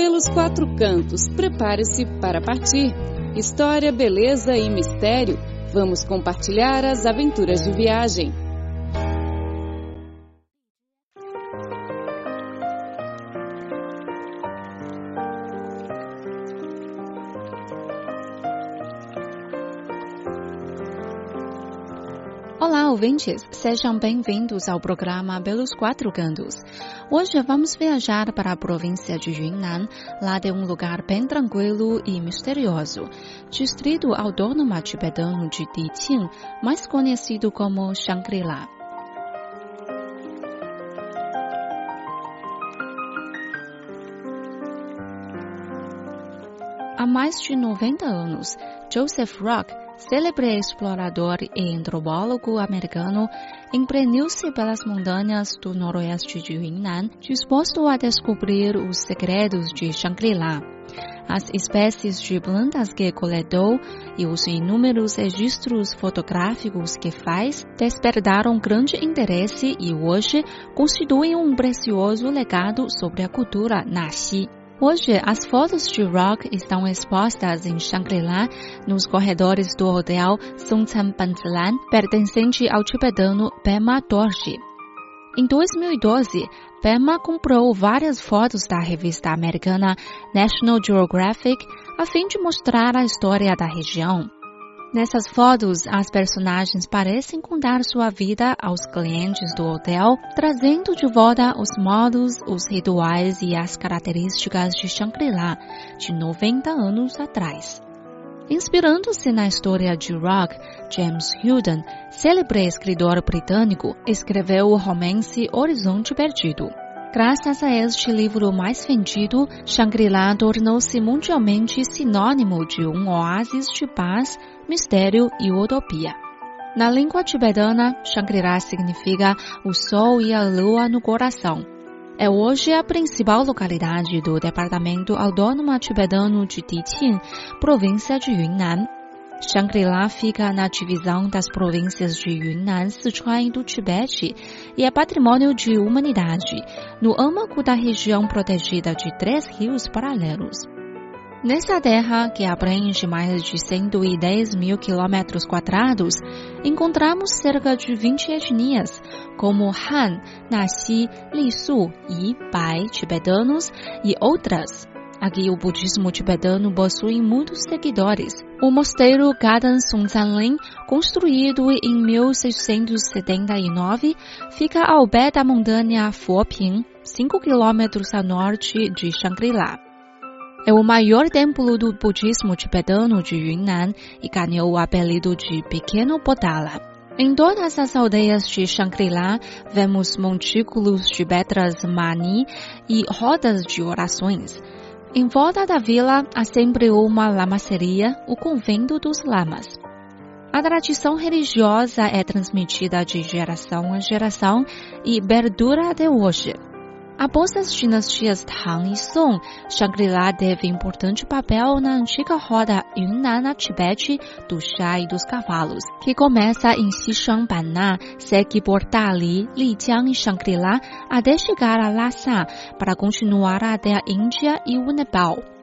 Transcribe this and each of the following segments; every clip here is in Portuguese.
Pelos quatro cantos, prepare-se para partir. História, beleza e mistério. Vamos compartilhar as aventuras de viagem. Ouvintes! Sejam bem-vindos ao programa Pelos Quatro Cantos. Hoje vamos viajar para a província de Yunnan, lá de um lugar bem tranquilo e misterioso, distrito autônomo tibetano de Diqing, mais conhecido como Shangri-La. Há mais de 90 anos, Joseph Rock célebre explorador e antropólogo americano, empreendeu-se pelas montanhas do noroeste de Yunnan, disposto a descobrir os segredos de Shangri-La. As espécies de plantas que coletou e os inúmeros registros fotográficos que faz despertaram grande interesse e hoje constituem um precioso legado sobre a cultura Naxi. Hoje, as fotos de Rock estão expostas em Shangri-La, nos corredores do hotel Songtsen Banzilan, pertencente ao tibetano Pema Dorji. Em 2012, Pema comprou várias fotos da revista americana National Geographic a fim de mostrar a história da região. Nessas fotos, as personagens parecem contar sua vida aos clientes do hotel, trazendo de volta os modos, os rituais e as características de Shangri-La de 90 anos atrás. Inspirando-se na história de rock, James Hilden, célebre escritor britânico, escreveu o romance Horizonte Perdido. Graças a este livro mais vendido, Shangri-La tornou-se mundialmente sinônimo de um oásis de paz mistério e utopia. Na língua tibetana, Shangri-La significa o sol e a lua no coração. É hoje a principal localidade do departamento autônomo tibetano de Diqing, província de Yunnan. Shangri-La fica na divisão das províncias de Yunnan, Sichuan e do Tibete e é patrimônio de humanidade, no âmago da região protegida de três rios paralelos. Nessa terra, que abrange mais de 110 mil quilômetros quadrados, encontramos cerca de 20 etnias, como Han, Naxi, Lisu, Yi, Bai, tibetanos e outras. Aqui o budismo tibetano possui muitos seguidores. O mosteiro Gadan Songzanlin, construído em 1679, fica ao pé da montanha Foping, 5 quilômetros a norte de Shangri-La. É o maior templo do budismo tibetano de Yunnan e ganhou o apelido de Pequeno Bodala. Em todas as aldeias de Shangri-La, vemos montículos de pedras mani e rodas de orações. Em volta da vila há sempre uma lamaceria, o convento dos lamas. A tradição religiosa é transmitida de geração a geração e perdura até hoje. Após as dinastias Tang e Song, Shangri-La teve importante papel na antiga roda Yunnan Tibete do chá e dos cavalos, que começa em Xishan-Banna, segue por Dali, Lijiang e Shangri-La até chegar a Lhasa, para continuar até a Índia e o Nepal.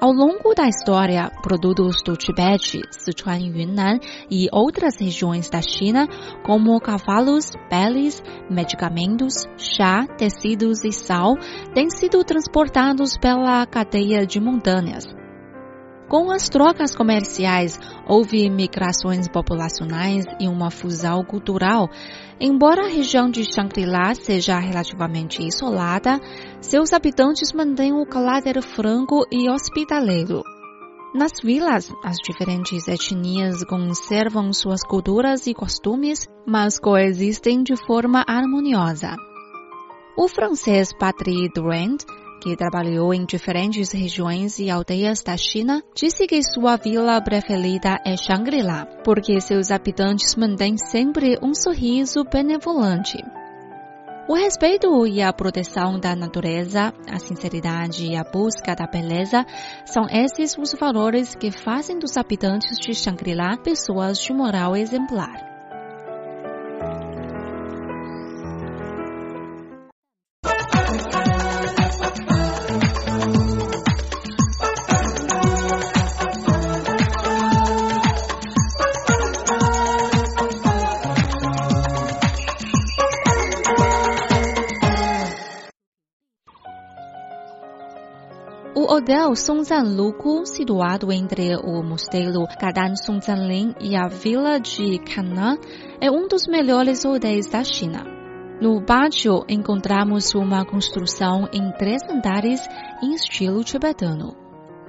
Ao longo da história, produtos do Tibete, Sichuan e Yunnan e outras regiões da China, como cavalos, peles, medicamentos, chá, tecidos e sal, têm sido transportados pela cadeia de montanhas. Com as trocas comerciais, houve migrações populacionais e uma fusão cultural. Embora a região de Shangri-La seja relativamente isolada, seus habitantes mantêm o caráter franco e hospitaleiro. Nas vilas, as diferentes etnias conservam suas culturas e costumes, mas coexistem de forma harmoniosa. O francês Patrick Durand que trabalhou em diferentes regiões e aldeias da China, disse que sua vila preferida é Shangri-La, porque seus habitantes mantêm sempre um sorriso benevolente. O respeito e a proteção da natureza, a sinceridade e a busca da beleza são esses os valores que fazem dos habitantes de Shangri-La pessoas de moral exemplar. Hotel Songzhan Lugu, situado entre o mosteiro Gadan Songzhanlin e a vila de Canã, é um dos melhores hotéis da China. No pátio encontramos uma construção em três andares em estilo tibetano.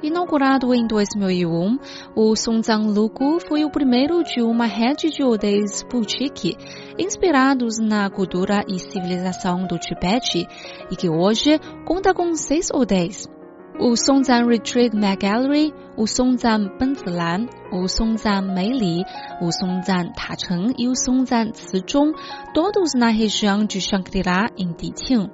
Inaugurado em 2001, o Songzhan Lugu foi o primeiro de uma rede de hotéis boutique inspirados na cultura e civilização do Tibete e que hoje conta com seis hotéis Retreat e o Songzhan Cizhong, todos na região de Shangri-La, em Diqing.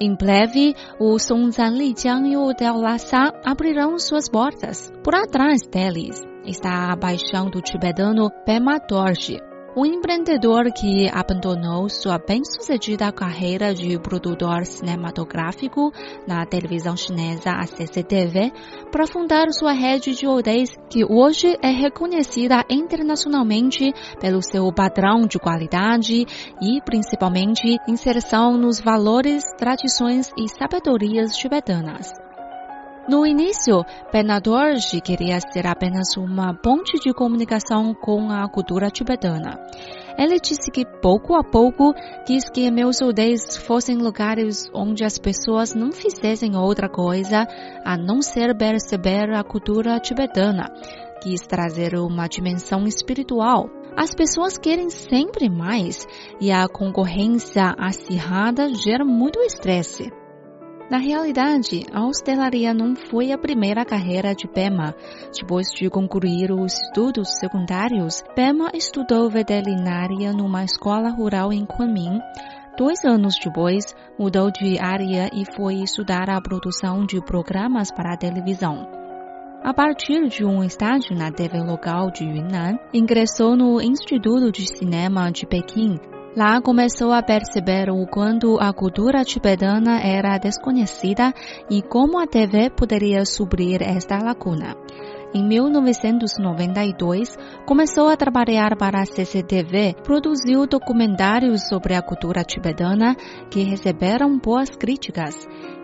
Em breve, o Songzhan Lijiang e o Hotel Lhasa abrirão suas portas. Por atrás deles está a paixão do tibetano Pema Dorje, um empreendedor que abandonou sua bem-sucedida carreira de produtor cinematográfico na televisão chinesa a CCTV para fundar sua rede de hotéis que hoje é reconhecida internacionalmente pelo seu padrão de qualidade e principalmente inserção nos valores, tradições e sabedorias tibetanas. No início, Bernadorge queria ser apenas uma ponte de comunicação com a cultura tibetana. Ele disse que pouco a pouco quis que meus hotéis fossem lugares onde as pessoas não fizessem outra coisa a não ser perceber a cultura tibetana. Quis trazer uma dimensão espiritual. As pessoas querem sempre mais e a concorrência acirrada gera muito estresse. Na realidade, a hostelaria não foi a primeira carreira de Pema. Depois de concluir os estudos secundários, Pema estudou veterinária numa escola rural em Kunming. Dois anos depois, mudou de área e foi estudar a produção de programas para a televisão. A partir de um estágio na TV local de Yunnan, ingressou no Instituto de Cinema de Pequim, Lá começou a perceber o quanto a cultura tibetana era desconhecida e como a TV poderia suprir esta lacuna. Em 1992, começou a trabalhar para a CCTV, produziu documentários sobre a cultura tibetana que receberam boas críticas.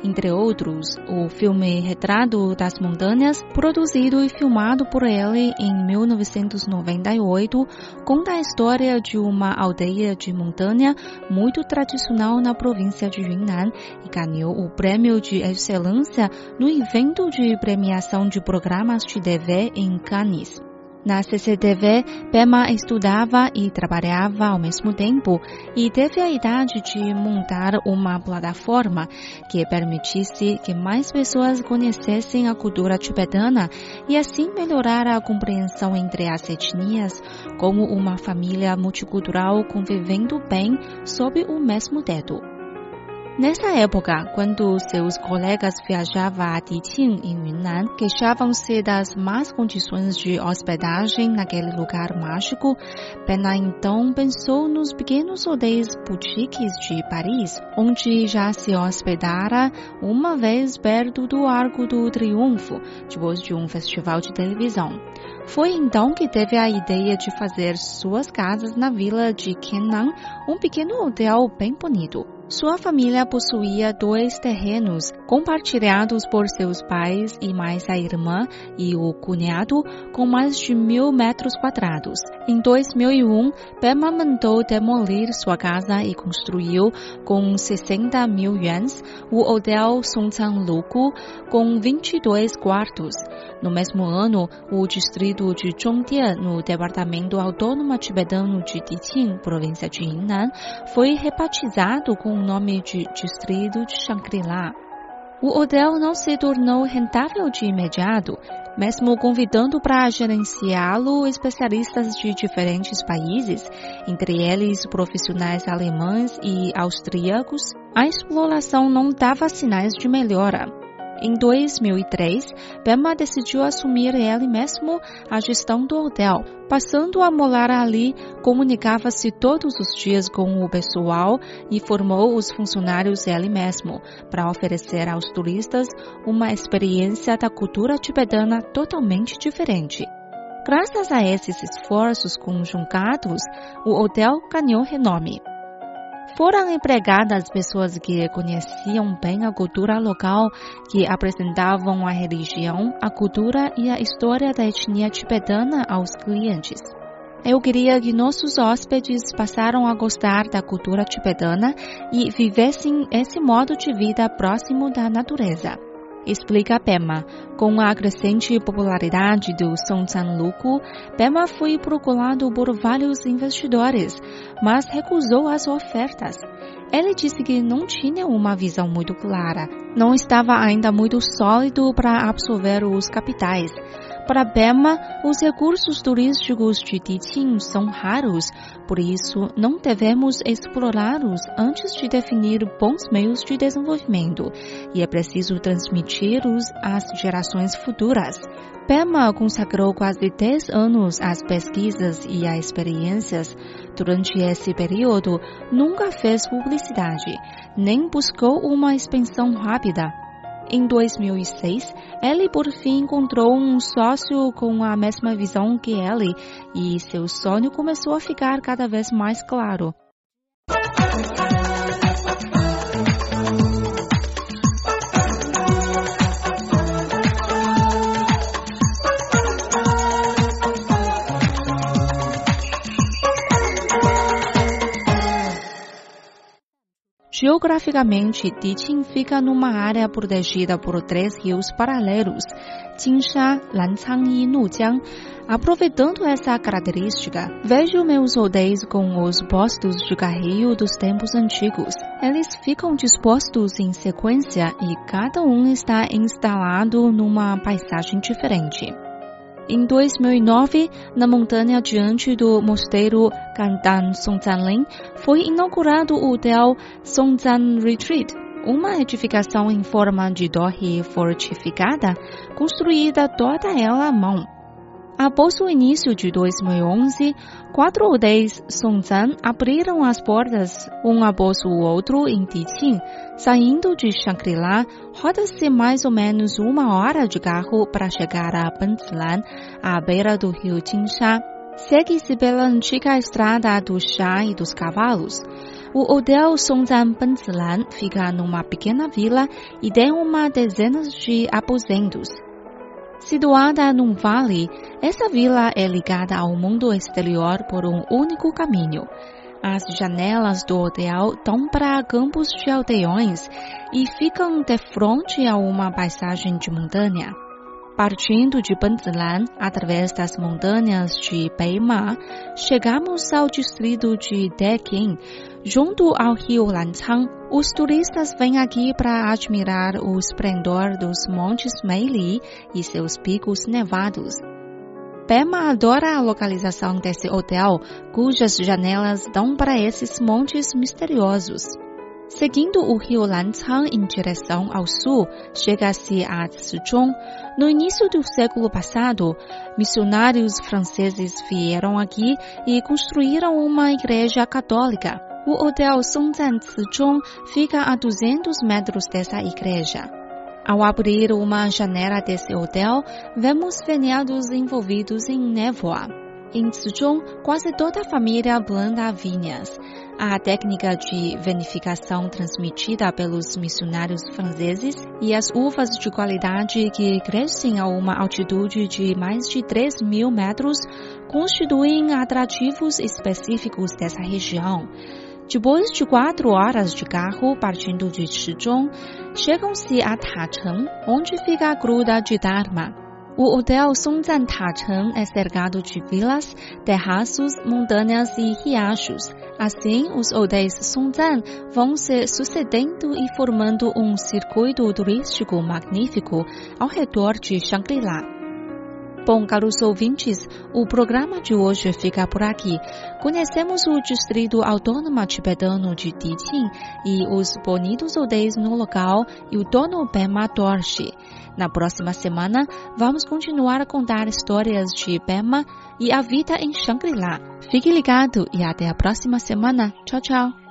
Entre outros, o filme Retrato das Montanhas, produzido e filmado por ele em 1998, conta a história de uma aldeia de montanha muito tradicional na província de Yunnan e ganhou o prêmio de excelência no evento de premiação de programas de TV em Cannes. Na CCTV, Pema estudava e trabalhava ao mesmo tempo e teve a idade de montar uma plataforma que permitisse que mais pessoas conhecessem a cultura tibetana e assim melhorar a compreensão entre as etnias como uma família multicultural convivendo bem sob o mesmo teto. Nessa época, quando seus colegas viajavam a Diqing, em Yunnan, queixavam-se das más condições de hospedagem naquele lugar mágico, Pena então pensou nos pequenos hotéis boutiques de Paris, onde já se hospedara uma vez perto do Arco do Triunfo, depois de um festival de televisão. Foi então que teve a ideia de fazer suas casas na vila de Kenan, um pequeno hotel bem bonito. Sua família possuía dois terrenos compartilhados por seus pais e mais a irmã e o cunhado, com mais de mil metros quadrados. Em 2001, Pema mandou demolir sua casa e construiu, com 60 mil yuans, o Hotel Songzhan Lugu, com 22 quartos. No mesmo ano, o distrito de Zhongdian, no departamento autônomo tibetano de Diqing, província de Yunnan, foi rebatizado com o nome de Distrito de Shangri-La. O hotel não se tornou rentável de imediato, mesmo convidando para gerenciá-lo especialistas de diferentes países, entre eles profissionais alemães e austríacos. A exploração não dava sinais de melhora. Em 2003, Bema decidiu assumir ele mesmo a gestão do hotel. Passando a morar ali, comunicava-se todos os dias com o pessoal e formou os funcionários ele mesmo, para oferecer aos turistas uma experiência da cultura tibetana totalmente diferente. Graças a esses esforços conjugados, o hotel ganhou renome. Foram empregadas pessoas que conheciam bem a cultura local, que apresentavam a religião, a cultura e a história da etnia tibetana aos clientes. Eu queria que nossos hóspedes passaram a gostar da cultura tibetana e vivessem esse modo de vida próximo da natureza. Explica Pema. Com a crescente popularidade do Songtsan Luku, Pema foi procurado por vários investidores, mas recusou as ofertas. Ele disse que não tinha uma visão muito clara, não estava ainda muito sólido para absorver os capitais. Para Bema, os recursos turísticos de Tiqing são raros, por isso não devemos explorá-los antes de definir bons meios de desenvolvimento, e é preciso transmiti-los às gerações futuras. Bema consagrou quase 10 anos às pesquisas e às experiências. Durante esse período, nunca fez publicidade, nem buscou uma expansão rápida. Em 2006, ele por fim encontrou um sócio com a mesma visão que ele e seu sonho começou a ficar cada vez mais claro. Geograficamente, Diqing fica numa área protegida por três rios paralelos, Jinsha, Lancang e Nujiang. Aproveitando essa característica, vejo meus hotéis com os postos de carreio dos tempos antigos. Eles ficam dispostos em sequência e cada um está instalado numa paisagem diferente. Em 2009, na montanha diante do mosteiro Gandan Songzanlin, foi inaugurado o hotel Songzan Retreat, uma edificação em forma de torre fortificada, construída toda ela à mão. Após o início de 2011, quatro hotéis Songzan abriram as portas um após o outro em Tiqing. Saindo de Shangri-La, roda-se mais ou menos uma hora de carro para chegar a Banzilan, à beira do rio Jinsha. Segue-se pela antiga estrada do chá e dos cavalos. O hotel Songzan Banzilan fica numa pequena vila e tem uma dezena de aposentos. Situada num vale, essa vila é ligada ao mundo exterior por um único caminho. As janelas do hotel dão para campos de aldeões e ficam de frente a uma paisagem de montanha. Partindo de Banzilan, através das montanhas de Beima, chegamos ao distrito de Deqing, junto ao rio Lancang. Os turistas vêm aqui para admirar o esplendor dos Montes Meili e seus picos nevados. Pema adora a localização desse hotel, cujas janelas dão para esses montes misteriosos. Seguindo o rio Lancang em direção ao sul, chega-se a Szechong. No início do século passado, missionários franceses vieram aqui e construíram uma igreja católica. O hotel Songzan Szechong fica a 200 metros dessa igreja. Ao abrir uma janela desse hotel, vemos veneados envolvidos em névoa. Em Szechong, quase toda a família planta vinhas. A técnica de vinificação transmitida pelos missionários franceses e as uvas de qualidade que crescem a uma altitude de mais de 3 mil metros constituem atrativos específicos dessa região. Depois de quatro horas de carro partindo de Shizhong, chegam-se a Tacheng, onde fica a gruta de Dharma. O hotel Songzan Tacheng é cercado de vilas, terraços, montanhas e riachos. Assim, os hotéis Songzan vão se sucedendo e formando um circuito turístico magnífico ao redor de Shangri-La. Bom, caros ouvintes, o programa de hoje fica por aqui. Conhecemos o distrito autônomo tibetano de Tiqing e os bonitos hotéis no local e o dono Pema Dorshi. Na próxima semana, vamos continuar a contar histórias de Pema e a vida em Shangri-La. Fique ligado e até a próxima semana. Tchau, tchau.